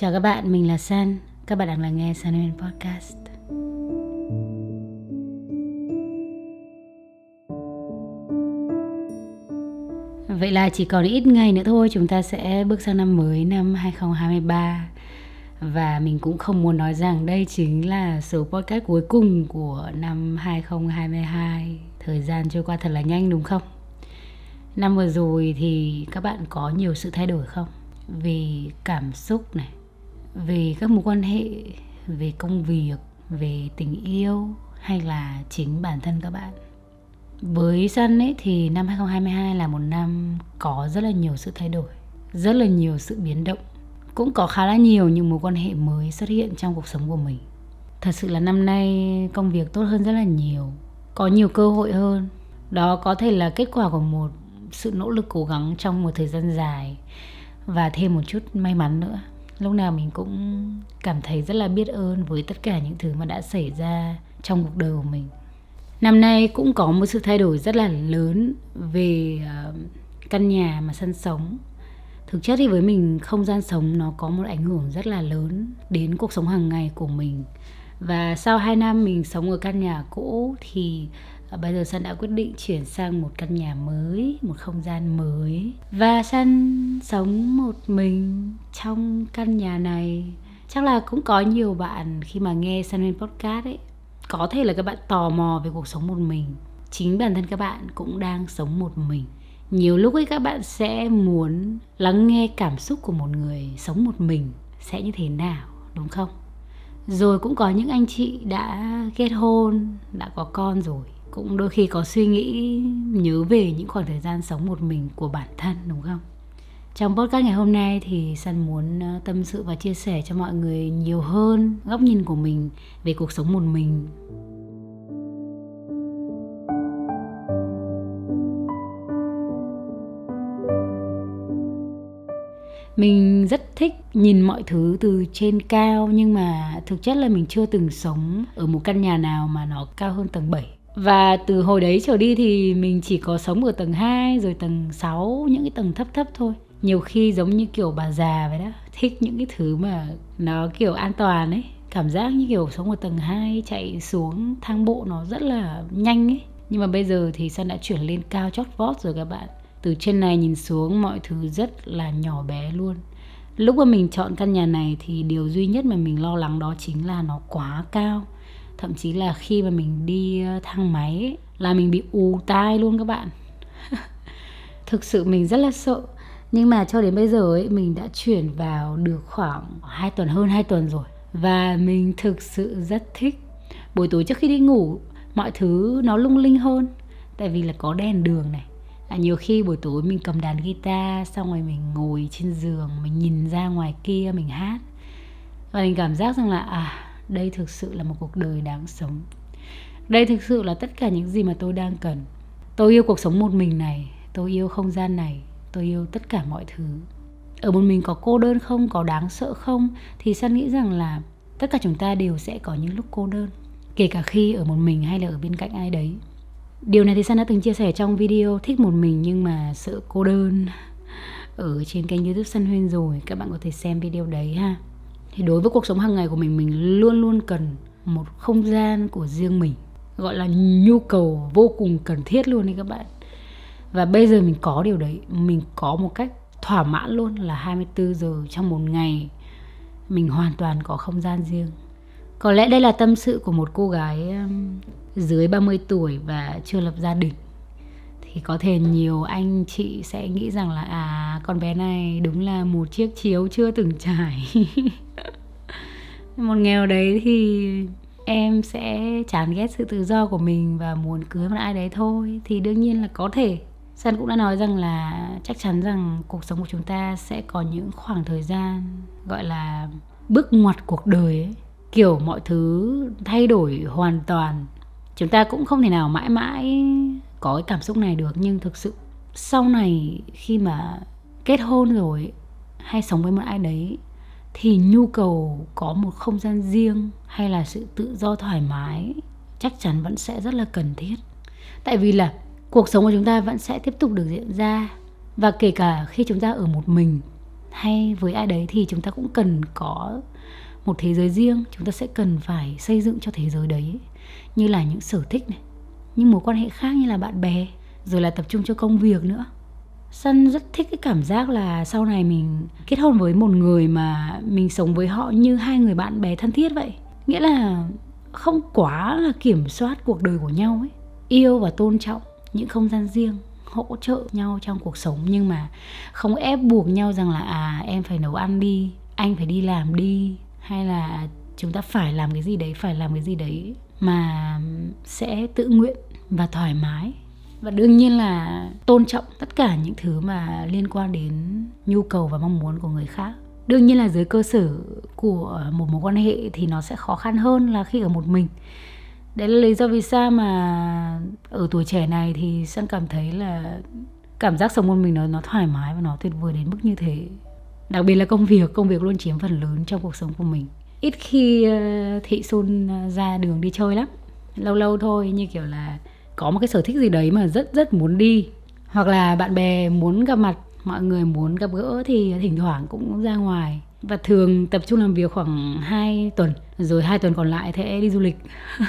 Chào các bạn, mình là San. Các bạn đang lắng nghe San Nguyên Podcast. Vậy là chỉ còn ít ngày nữa thôi chúng ta sẽ bước sang năm mới năm 2023 và mình cũng không muốn nói rằng đây chính là số podcast cuối cùng của năm 2022. Thời gian trôi qua thật là nhanh đúng không? Năm vừa rồi thì các bạn có nhiều sự thay đổi không? Vì cảm xúc này, về các mối quan hệ, về công việc, về tình yêu hay là chính bản thân các bạn? Với Sun ấy thì năm 2022 là một năm có rất là nhiều sự thay đổi, rất là nhiều sự biến động. Cũng có khá là nhiều những mối quan hệ mới xuất hiện trong cuộc sống của mình. Thật sự là năm nay công việc tốt hơn rất là nhiều, có nhiều cơ hội hơn. Đó có thể là kết quả của một sự nỗ lực cố gắng trong một thời gian dài và thêm một chút may mắn nữa. Lúc nào mình cũng cảm thấy rất là biết ơn với tất cả những thứ mà đã xảy ra trong cuộc đời của mình Năm nay cũng có một sự thay đổi rất là lớn về à, căn nhà mà sân sống. Thực chất thì với mình không gian sống nó có một ảnh hưởng rất là lớn đến cuộc sống hàng ngày của mình. Và sau 2 năm mình sống ở căn nhà cũ thì và bây giờ san đã quyết định chuyển sang một căn nhà mới, một không gian mới. Và san sống một mình trong căn nhà này. Chắc là cũng có nhiều bạn khi mà nghe san lên Podcast ấy có thể là các bạn tò mò về cuộc sống một mình chính bản thân các bạn cũng đang sống một mình nhiều lúc ấy các bạn sẽ muốn lắng nghe cảm xúc của một người sống một mình sẽ như thế nào đúng không rồi cũng có những anh chị đã kết hôn đã có con rồi cũng đôi khi có suy nghĩ, nhớ về những khoảng thời gian sống một mình của bản thân, đúng không trong podcast ngày hôm nay thì Sun muốn ờ, tâm sự và chia sẻ cho mọi người nhiều hơn góc nhìn của mình về cuộc sống một mình. Mình rất thích nhìn mọi thứ từ trên cao nhưng mà thực chất là mình chưa từng sống ở một căn nhà nào mà nó cao hơn tầng 7 và từ hồi đấy trở đi thì mình chỉ có sống ở tầng 2 rồi tầng 6 những cái tầng thấp thấp thôi. Nhiều khi giống như kiểu bà già vậy đó, thích những cái thứ mà nó kiểu an toàn ấy. Cảm giác như kiểu sống ở tầng 2 chạy xuống thang bộ nó rất là nhanh ấy. Nhưng mà bây giờ thì san đã chuyển lên cao chót vót rồi các bạn. Từ trên này nhìn xuống, mọi thứ rất là nhỏ bé luôn. Lúc mà mình chọn căn nhà này thì điều duy nhất mà mình lo lắng đó chính là nó quá cao thậm chí là khi mà mình đi ờ, thang máy ấy, là mình bị ù tai luôn các bạn. Thực sự mình rất là sợ. Nhưng mà cho đến bây giờ ấy mình đã chuyển vào được khoảng 2 tuần hơn 2 tuần rồi. Và mình thực sự rất thích buổi tối trước khi đi ngủ mọi thứ nó lung linh hơn. Tại vì là có đèn đường này. À, nhiều khi buổi tối mình cầm đàn guitar xong rồi mình ngồi trên giường mình nhìn ra ngoài kia mình hát. Và mình cảm giác rằng là à đây thực sự là một cuộc đời đáng sống. Đây thực sự là tất cả những gì mà tôi đang cần. Tôi yêu cuộc sống một mình này, tôi yêu không gian này, tôi yêu tất cả mọi thứ. Ở một mình có cô đơn không, có đáng sợ không, thì san nghĩ rằng là tất cả chúng ta đều sẽ có những lúc cô đơn, kể cả khi ở một mình hay là ở bên cạnh ai đấy. Điều này thì san đã từng chia sẻ trong video thích một mình nhưng mà sợ cô đơn ở trên kênh youtube san huyên rồi. Các bạn có thể xem video đấy ha thì đối với cuộc sống hàng ngày của mình mình luôn luôn cần một không gian của riêng mình. Gọi là nhu cầu vô cùng cần thiết luôn đấy các bạn. Và bây giờ mình có điều đấy, mình có một cách thỏa mãn luôn là 24 giờ trong một ngày, mình hoàn toàn có không gian riêng. Có lẽ đây là tâm sự của một cô gái um, dưới 30 tuổi và chưa lập gia đình thì có thể nhiều anh chị sẽ nghĩ rằng là à con bé này đúng là một chiếc chiếu chưa từng trải một nghèo đấy thì em sẽ chán ghét sự tự do của mình và muốn cưới một ai đấy thôi thì đương nhiên là có thể San cũng đã nói rằng là chắc chắn rằng cuộc sống của chúng ta sẽ có những khoảng thời gian, gọi là, bước ngoặt cuộc đời ấy. Kiểu mọi thứ thay đổi hoàn toàn. Chúng ta cũng không thể nào mãi mãi có cái cảm xúc này được, nhưng thực sự sau này khi mà kết hôn rồi hay sống với một ai đấy, thì nhu cầu có một không gian riêng hay là sự tự do thoải mái chắc chắn vẫn sẽ rất là cần thiết. Tại vì là cuộc sống của chúng ta vẫn sẽ tiếp tục được diễn ra và kể cả khi chúng ta ở một mình hay với ai đấy thì chúng ta cũng cần có một thế giới riêng, chúng ta sẽ cần phải xây dựng cho thế giới đấy. Như là những sở thích này những mối quan hệ khác như là bạn bè, rồi là tập trung cho công việc nữa Sun rất thích cái cảm giác là sau này mình kết hôn với một người mà mình sống với họ như hai người bạn bè thân thiết vậy. Nghĩa là không quá là kiểm soát cuộc đời của nhau ấy. Yêu và tôn trọng những không gian riêng, hỗ trợ nhau trong cuộc sống nhưng mà không ép buộc nhau rằng là à em phải nấu ăn đi, anh phải đi làm đi, hay là chúng ta phải làm cái gì đấy, phải làm cái gì đấy mà sẽ tự nguyện và thoải mái. Và đương nhiên là tôn trọng tất cả những thứ mà liên quan đến nhu cầu và mong muốn của người khác. Đương nhiên là dưới cơ sở của một mối quan hệ thì nó sẽ khó khăn hơn là khi ở một mình. Đấy là lý do vì sao mà ở tuổi trẻ này thì sang cảm thấy là cảm giác sống một mình nó nó thoải mái và nó tuyệt vời đến mức như thế. Đặc biệt là công việc công việc luôn chiếm phần lớn trong cuộc sống của mình ít khi ờ, thị xuân ờ, ra đường đi chơi lắm. Lâu lâu thôi như kiểu là có một cái sở thích gì đấy mà rất rất muốn đi. Hoặc là bạn bè muốn gặp mặt mọi người muốn gặp gỡ thì thỉnh thoảng cũng ra ngoài. Và thường tập trung làm việc khoảng 2 tuần rồi hai tuần còn lại sẽ đi du lịch.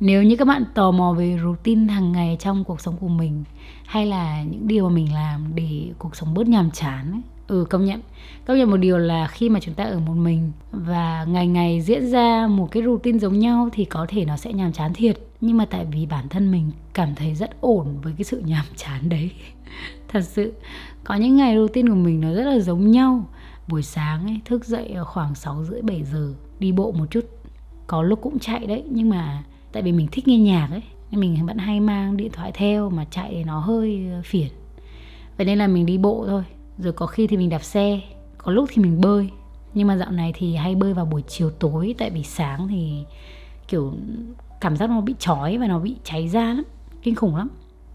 Nếu như các bạn tò mò về routine hàng ngày trong cuộc sống của mình hay là những điều mà mình làm để cuộc sống bớt nhàm chán ấy, ừ công nhận. Công nhận một điều là khi mà chúng ta ở một mình và ngày ngày diễn ra một cái routine giống nhau thì có thể nó sẽ nhàm chán thiệt. Nhưng mà tại vì bản thân mình cảm thấy rất ổn với cái sự nhàm chán đấy. Thật sự có những ngày routine của mình nó rất là giống nhau. Buổi sáng ấy, thức dậy khoảng 6 rưỡi 7 giờ đi bộ một chút. Có lúc cũng chạy đấy nhưng mà tại vì mình thích nghe nhạc ấy nên mình vẫn hay mang điện thoại theo mà chạy thì nó hơi ờ, phiền. Vậy nên là mình đi bộ thôi rồi có khi thì mình đạp xe, có lúc thì mình bơi. Nhưng mà dạo này thì hay bơi vào buổi chiều tối, tại vì sáng thì kiểu cảm giác nó bị chói và nó bị cháy da lắm, kinh khủng lắm.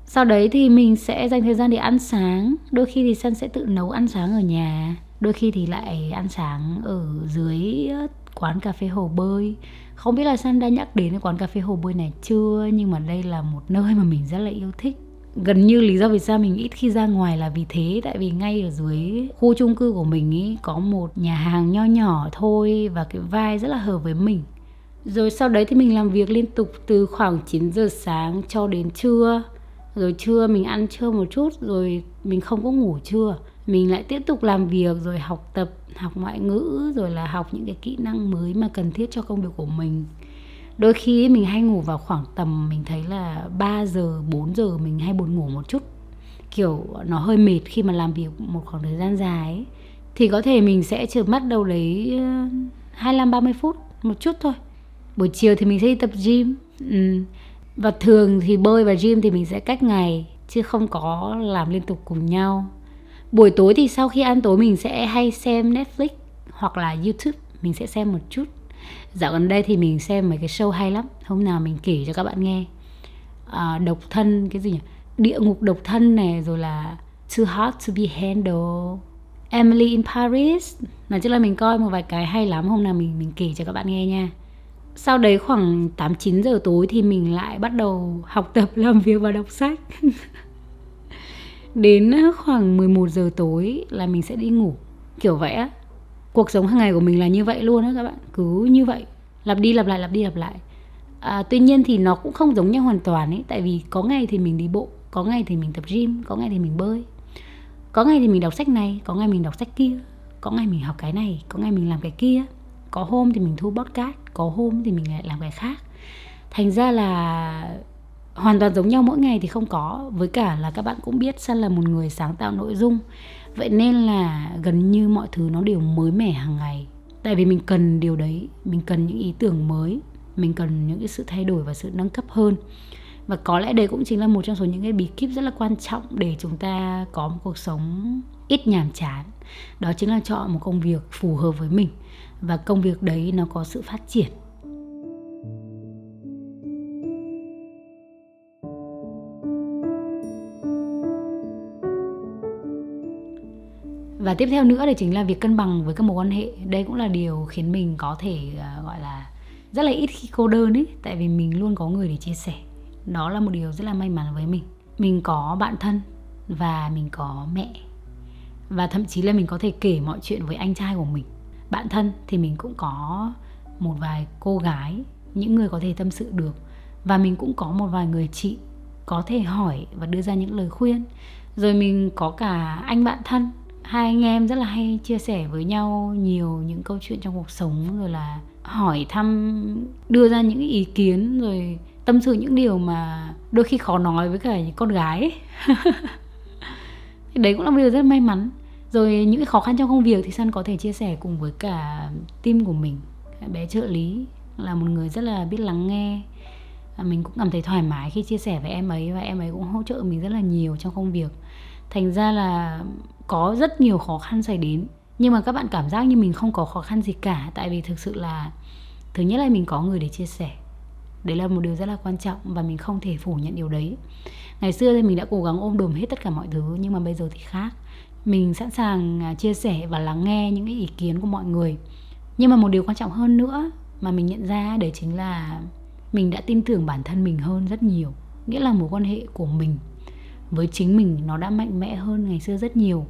Sau đấy thì mình sẽ dành thời gian để ăn sáng. Đôi khi thì sân sẽ tự nấu ăn sáng ở nhà. Đôi khi thì lại ăn sáng ở dưới ờ, quán cà phê hồ bơi. Không biết là San đã nhắc đến cái quán cà phê hồ bơi này chưa, nhưng mà đây là một nơi mà mình rất là yêu thích gần như lý do vì sao mình ít khi ra ngoài là vì thế. Tại vì ngay ở dưới khu chung cư của mình ý, có một nhà hàng nho nhỏ thôi và cái vai rất là hợp với mình. Rồi sau đấy thì mình làm việc liên tục từ khoảng 9 giờ sáng cho đến trưa. Rồi trưa mình ăn trưa một chút, rồi mình không có ngủ trưa. Mình lại tiếp tục làm việc, rồi học tập, học ngoại ngữ, rồi là học những cái kỹ năng mới mà cần thiết cho công việc của mình đôi khi mình hay ngủ vào khoảng tầm, mình thấy là 3 giờ 4 giờ mình hay buồn ngủ một chút. Kiểu, nó hơi mệt khi mà làm việc một khoảng thời gian dài ấy. thì có thể mình sẽ chợp mắt đâu lấy 25 30 phút một chút thôi. Buổi chiều thì mình sẽ đi tập gym. Ừ. và thường thì bơi và gym thì mình sẽ cách ngày, chứ không có làm liên tục cùng nhau. Buổi tối thì sau khi ăn tối mình sẽ hay xem Netflix hoặc là YouTube, mình sẽ xem một chút dạo gần đây thì mình xem mấy cái show hay lắm hôm nào mình kể cho các bạn nghe. À, độc thân cái gì nhỉ? Địa ngục độc thân này rồi là too hot to be handled Emily in Paris. Nói chung là mình coi một vài cái hay lắm hôm nào mình mình kể cho các bạn nghe nha. Sau đấy khoảng 8 9 giờ tối thì mình lại bắt đầu học tập làm việc và đọc sách. Đến ờ, khoảng 11 giờ tối là mình sẽ đi ngủ. Kiểu vậy á cuộc sống hàng ngày của mình là như vậy luôn á các bạn. Cứ như vậy lặp đi lặp lại lặp đi lặp lại. À, tuy nhiên thì nó cũng không giống nhau hoàn toàn ấy tại vì có ngày thì mình đi bộ có ngày thì mình tập gym có ngày thì mình bơi. Có ngày thì mình đọc sách này có ngày mình đọc sách kia. Có ngày mình học cái này có ngày mình làm cái kia. Có hôm thì mình thu podcast có hôm thì mình lại làm cái khác. Thành ra là hoàn toàn giống nhau mỗi ngày thì không có. Với cả là các bạn cũng biết Sun là một người sáng tạo nội dung vậy nên là gần như mọi thứ nó đều mới mẻ hàng ngày. Tại vì mình cần điều đấy, mình cần những ý tưởng mới, mình cần những cái sự thay đổi và sự nâng cấp hơn. Và có lẽ đây cũng chính là một trong số những cái bí kíp rất là quan trọng để chúng ta có một cuộc sống ít nhàm chán. Đó chính là chọn một công việc phù hợp với mình. Và công việc đấy nó có sự phát triển. Và tiếp theo nữa thì chính là việc cân bằng với các mối quan hệ. Đây cũng là điều khiến mình có thể uh, gọi là rất là ít khi cô đơn ấy tại vì mình luôn có người để chia sẻ. Đó là một điều rất là may mắn với mình. Mình có bạn thân và mình có mẹ. Và thậm chí là mình có thể kể mọi chuyện với anh trai của mình. Bạn thân thì mình cũng có một vài cô gái những người có thể tâm sự được. Và mình cũng có một vài người chị có thể hỏi và đưa ra những lời khuyên. Rồi mình có cả anh bạn thân hai anh em rất là hay chia sẻ với nhau nhiều những câu chuyện trong cuộc sống, rồi là hỏi thăm, đưa ra những ý kiến, rồi tâm sự những điều mà đôi khi khó nói với cả những con gái. Đấy cũng là một điều rất may mắn. Rồi những cái khó khăn trong công việc thì san có thể chia sẻ cùng với cả team của mình. Bé trợ lý là một người rất là biết lắng nghe. À, mình cũng cảm thấy thoải mái khi chia sẻ với em ấy và em ấy cũng hỗ trợ mình rất là nhiều trong công việc. Thành ra là có rất nhiều khó khăn xảy đến. Nhưng mà các bạn cảm giác như mình không có khó khăn gì cả, tại vì thực sự là, thứ nhất là mình có người để chia sẻ. Đấy là một điều rất là quan trọng và mình không thể phủ nhận điều đấy. Ngày xưa thì mình đã cố gắng ôm đồm hết tất cả mọi thứ, nhưng mà bây giờ thì khác. Mình sẵn sàng à, chia sẻ và lắng nghe những cái ý kiến của mọi người. Nhưng mà một điều quan trọng hơn nữa mà mình nhận ra, đấy chính là mình đã tin tưởng bản thân mình hơn rất nhiều. Nghĩa là mối quan hệ của mình với chính mình nó đã mạnh mẽ hơn ngày xưa rất nhiều.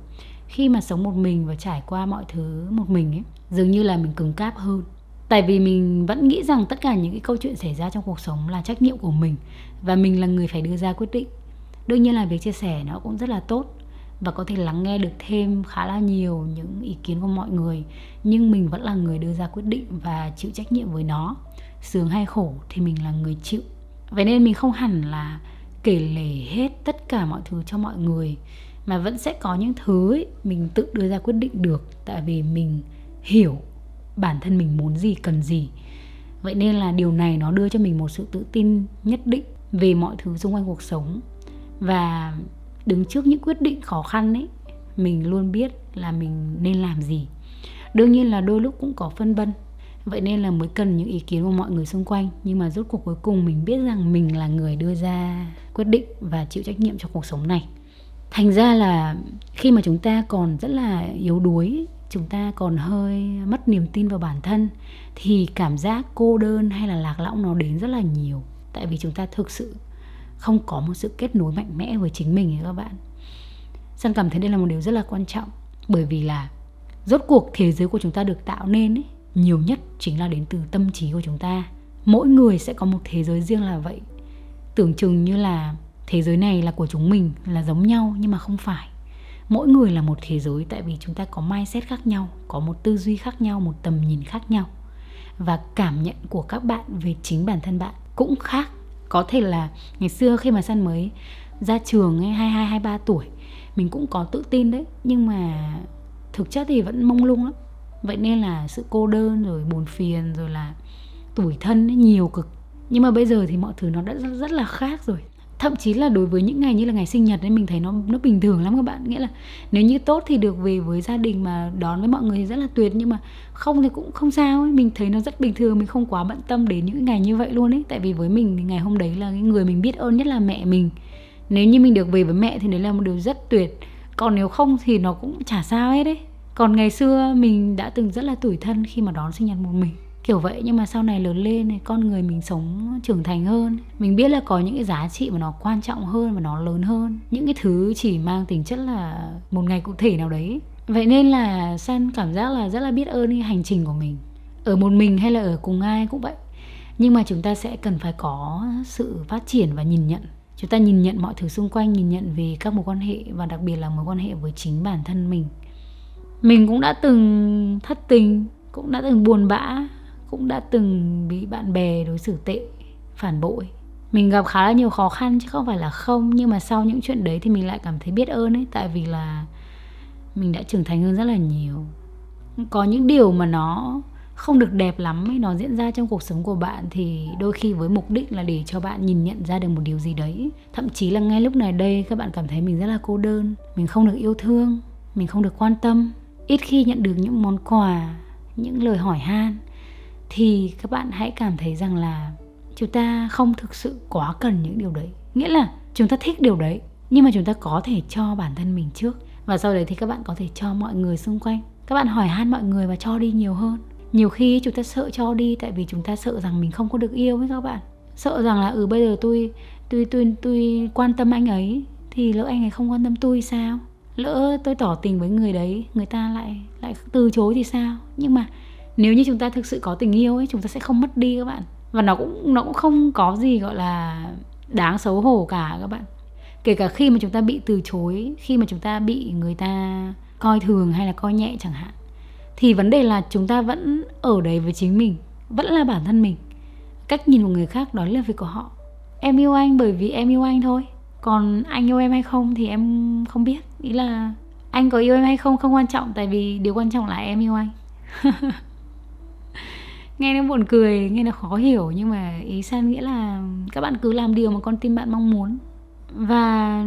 Khi mà sống một mình và trải qua mọi thứ một mình ấy, dường như là mình cứng cáp hơn. Tại vì mình vẫn nghĩ rằng tất cả những cái câu chuyện xảy ra trong cuộc sống là trách nhiệm của mình và mình là người phải đưa ra quyết định. Đương nhiên là việc chia sẻ nó cũng rất là tốt và có thể lắng nghe được thêm khá là nhiều những ý kiến của mọi người, nhưng mình vẫn là người đưa ra quyết định và chịu trách nhiệm với nó. Sướng hay khổ thì mình là người chịu. Vậy nên mình không hẳn là kể lể hết tất cả mọi thứ cho mọi người mà vẫn sẽ có những thứ ấy, mình tự đưa ra quyết định được tại vì mình hiểu bản thân mình muốn gì cần gì. Vậy nên là điều này nó đưa cho mình một sự tự tin nhất định về mọi thứ xung quanh cuộc sống. Và đứng trước những quyết định khó khăn ấy mình luôn biết là mình nên làm gì. Đương nhiên là đôi lúc cũng có phân vân vậy nên là mới cần những ý kiến của mọi người xung quanh. Nhưng mà rốt cuộc cuối cùng mình biết rằng mình là người đưa ra quyết định và chịu trách nhiệm cho cuộc sống này. Thành ra là khi mà chúng ta còn rất là yếu đuối chúng ta còn hơi mất niềm tin vào bản thân thì cảm giác cô đơn hay là lạc lõng nó đến rất là nhiều. Tại vì chúng ta thực sự không có một sự kết nối mạnh mẽ với chính mình ấy các bạn. San cảm thấy đây là một điều rất là quan trọng. Bởi vì là rốt cuộc thế giới của chúng ta được tạo nên ấy, nhiều nhất chính là đến từ tâm trí của chúng ta. Mỗi người sẽ có một thế giới riêng là vậy. Tưởng chừng như là thế giới này là của chúng mình, là giống nhau nhưng mà không phải. Mỗi người là một thế giới tại vì chúng ta có mindset khác nhau, có một tư duy khác nhau, một tầm nhìn khác nhau. Và cảm nhận của các bạn về chính bản thân bạn cũng khác. Có thể là ngày xưa khi mà san mới ra trường ấy, hai hai hai ba tuổi, mình cũng có tự tin đấy. Nhưng mà thực chất thì vẫn mông lung lắm vậy nên là sự cô đơn rồi buồn phiền rồi là tuổi thân ấy nhiều cực. Nhưng mà bây giờ thì mọi thứ nó đã rất, rất là khác rồi. Thậm chí là đối với những ngày như là ngày sinh nhật ấy mình thấy nó nó bình thường lắm các bạn. Nghĩa là nếu như tốt thì được về với gia đình mà đón với mọi người thì rất là tuyệt nhưng mà không thì cũng không sao ấy. Mình thấy nó rất bình thường mình không quá bận tâm đến những ngày như vậy luôn ấy. Tại vì với mình thì ngày hôm đấy là cái người mình biết ơn nhất là mẹ mình. Nếu như mình được về với mẹ thì đấy là một điều rất tuyệt. Còn nếu không thì nó cũng chả sao hết đấy còn ngày xưa mình đã từng rất là tủi thân khi mà đón sinh nhật một mình, kiểu vậy. Nhưng mà sau này lớn lên này, con người mình sống, trưởng thành hơn, mình biết là có những cái giá trị mà nó quan trọng hơn và nó lớn hơn. Những cái thứ chỉ mang tính chất là một ngày cụ thể nào đấy. Vậy nên là san cảm giác là rất là biết ơn cái hành trình của mình. Ở một mình hay là ở cùng ai cũng vậy. Nhưng mà chúng ta sẽ cần phải có sự phát triển và nhìn nhận. Chúng ta nhìn nhận mọi thứ xung quanh, nhìn nhận về các mối quan hệ và đặc biệt là mối quan hệ với chính bản thân mình mình cũng đã từng thất tình, cũng đã từng buồn bã, cũng đã từng bị bạn bè đối xử tệ, phản bội. Mình gặp khá là nhiều khó khăn chứ không phải là không, nhưng mà sau những chuyện đấy thì mình lại cảm thấy biết ơn ấy, tại vì là mình đã trưởng thành hơn rất là nhiều. Có những điều mà nó không được đẹp lắm ấy, nó diễn ra trong cuộc sống của bạn thì đôi khi với mục đích là để cho bạn nhìn nhận ra được một điều gì đấy. Thậm chí là ngay lúc này đây, các bạn cảm thấy mình rất là cô đơn, mình không được yêu thương, mình không được quan tâm ít khi nhận được những món quà, những lời hỏi han, thì các bạn hãy cảm thấy rằng là chúng ta không thực sự quá cần những điều đấy. Nghĩa là chúng ta thích điều đấy, nhưng mà chúng ta có thể cho bản thân mình trước. Và sau đấy thì các bạn có thể cho mọi người xung quanh. Các bạn hỏi han mọi người và cho đi nhiều hơn. Nhiều khi chúng ta sợ cho đi tại vì chúng ta sợ rằng mình không có được yêu với các bạn. Sợ rằng là ừ bây giờ tôi tôi tôi tôi quan tâm anh ấy thì lỡ anh ấy không quan tâm tôi sao? Lỡ tôi tỏ tình với người đấy, người ta lại lại từ chối thì sao? Nhưng mà nếu như chúng ta thực sự có tình yêu ấy, chúng ta sẽ không mất đi các bạn. Và nó cũng nó cũng không có gì gọi là đáng xấu hổ cả các bạn. Kể cả khi mà chúng ta bị từ chối, khi mà chúng ta bị người ta coi thường hay là coi nhẹ chẳng hạn, thì vấn đề là chúng ta vẫn ở đấy với chính mình, vẫn là bản thân mình. Cách nhìn của người khác đó là việc của họ. Em yêu anh bởi vì em yêu anh thôi còn anh yêu em hay không thì em không biết. Ý là anh có yêu em hay không không quan trọng, tại vì điều quan trọng là em yêu anh. Nghe nó buồn cười, nghe nó khó hiểu, nhưng mà ý san nghĩa là các bạn cứ làm điều mà con tim bạn mong muốn. Và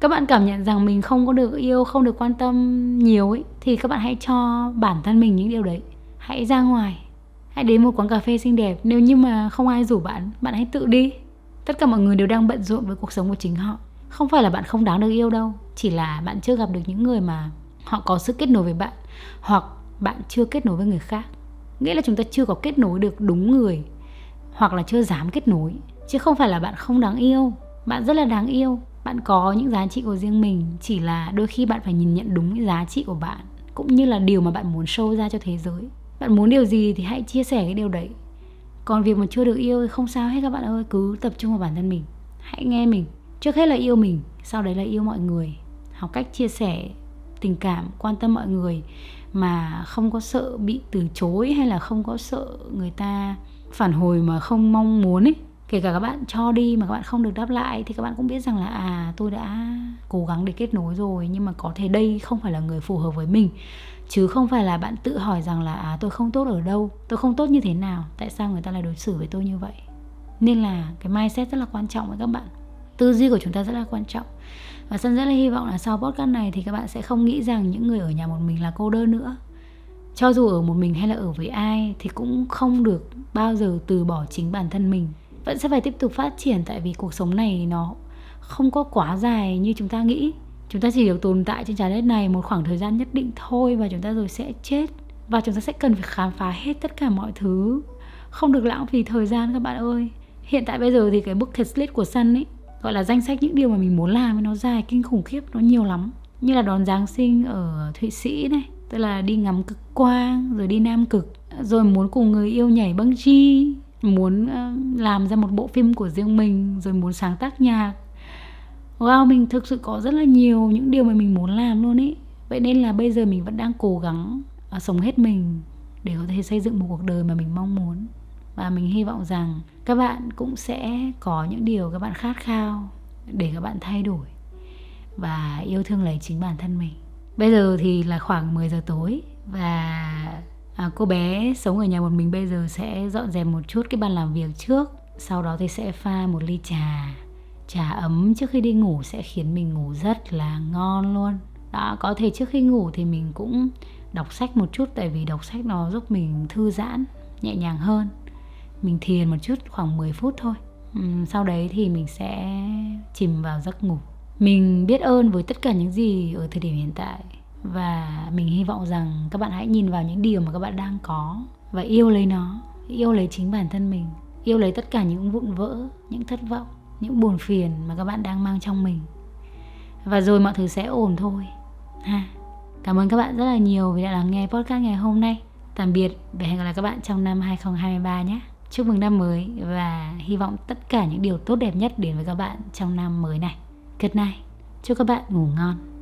các bạn cảm nhận rằng mình không có được yêu, không được quan tâm nhiều ấy, thì các bạn hãy cho bản thân mình những điều đấy. Hãy ra ngoài, hãy đến một quán cà phê xinh đẹp. Nếu như mà không ai rủ bạn bạn hãy tự đi tất cả mọi người đều đang bận rộn với cuộc sống của chính họ. Không phải là bạn không đáng được yêu đâu, chỉ là bạn chưa gặp được những người mà họ có sự kết nối với bạn, hoặc bạn chưa kết nối với người khác. Nghĩa là chúng ta chưa có kết nối được đúng người, hoặc là chưa dám kết nối, chứ không phải là bạn không đáng yêu. Bạn rất là đáng yêu, bạn có những giá trị của riêng mình, chỉ là đôi khi bạn phải nhìn nhận đúng cái giá trị của bạn, cũng như là điều mà bạn muốn show ra cho thế giới. Bạn muốn điều gì thì hãy chia sẻ cái điều đấy còn việc mà chưa được yêu thì không sao hết các bạn ơi, cứ tập trung vào bản thân mình. Hãy nghe mình, trước hết là yêu mình, sau đấy là yêu mọi người. Học cách chia sẻ tình cảm, quan tâm mọi người mà không có sợ bị từ chối hay là không có sợ người ta phản hồi mà không mong muốn ấy. Kể cả các bạn cho đi mà các bạn không được đáp lại thì các bạn cũng biết rằng là à tôi đã cố gắng để kết nối rồi nhưng mà có thể đây không phải là người phù hợp với mình chứ không phải là bạn tự hỏi rằng là à tôi không tốt ở đâu, tôi không tốt như thế nào, tại sao người ta lại đối xử với tôi như vậy? Nên là cái mindset rất là quan trọng với các bạn. Tư duy của chúng ta rất là quan trọng. Và sân rất là hy vọng là sau podcast này thì các bạn sẽ không nghĩ rằng những người ở nhà một mình là cô đơn nữa. Cho dù ở một mình hay là ở với ai thì cũng không được bao giờ từ bỏ chính bản thân mình. Vẫn sẽ phải tiếp tục phát triển tại vì cuộc sống này nó không có quá dài như chúng ta nghĩ chúng ta chỉ được tồn tại trên trái đất này một khoảng thời gian nhất định thôi và chúng ta rồi sẽ chết. Và chúng ta sẽ cần phải khám phá hết tất cả mọi thứ. Không được lãng phí thời gian, các bạn ơi. Hiện tại bây giờ thì cái bucket list của Sun ấy, gọi là danh sách những điều mà mình muốn làm nó dài, kinh khủng khiếp, nó nhiều lắm. Như là đón Giáng sinh ở Thụy Sĩ này, tức là đi ngắm cực quang, rồi đi Nam Cực, rồi muốn cùng người yêu nhảy băng chi muốn ờ, làm ra một bộ phim của riêng mình, rồi muốn sáng tác nhạc wow mình thực sự có rất là nhiều những điều mà mình muốn làm luôn ý. Vậy nên là bây giờ mình vẫn đang cố gắng uh, sống hết mình để có thể xây dựng một cuộc đời mà mình mong muốn. Và mình hy vọng rằng các bạn cũng sẽ có những điều các bạn khát khao để các bạn thay đổi và yêu thương lấy chính bản thân mình. Bây giờ thì là khoảng 10 giờ tối và à, cô bé sống ở nhà một mình bây giờ sẽ dọn dẹp một chút cái bàn làm việc trước sau đó thì sẽ pha một ly trà trà ấm trước khi đi ngủ sẽ khiến mình ngủ rất là ngon luôn. Đó, có thể trước khi ngủ thì mình cũng đọc sách một chút, tại vì đọc sách nó giúp mình thư giãn, nhẹ nhàng hơn. Mình thiền một chút khoảng 10 phút thôi. Sau đấy thì mình sẽ chìm vào giấc ngủ. Mình biết ơn với tất cả những gì ở thời điểm hiện tại và mình hy vọng rằng các bạn hãy nhìn vào những điều mà các bạn đang có và yêu lấy nó, yêu lấy chính bản thân mình, yêu lấy tất cả những vụn vỡ, những thất vọng những buồn phiền mà các bạn đang mang trong mình. Và rồi mọi thứ sẽ ổn thôi. Ha. Cảm ơn các bạn rất là nhiều vì đã lắng nghe podcast ngày hôm nay. Tạm biệt và hẹn gặp lại các bạn trong năm 2023 nhé. Chúc mừng năm mới và hy vọng tất cả những điều tốt đẹp nhất đến với các bạn trong năm mới này. Good night. Chúc các bạn ngủ ngon.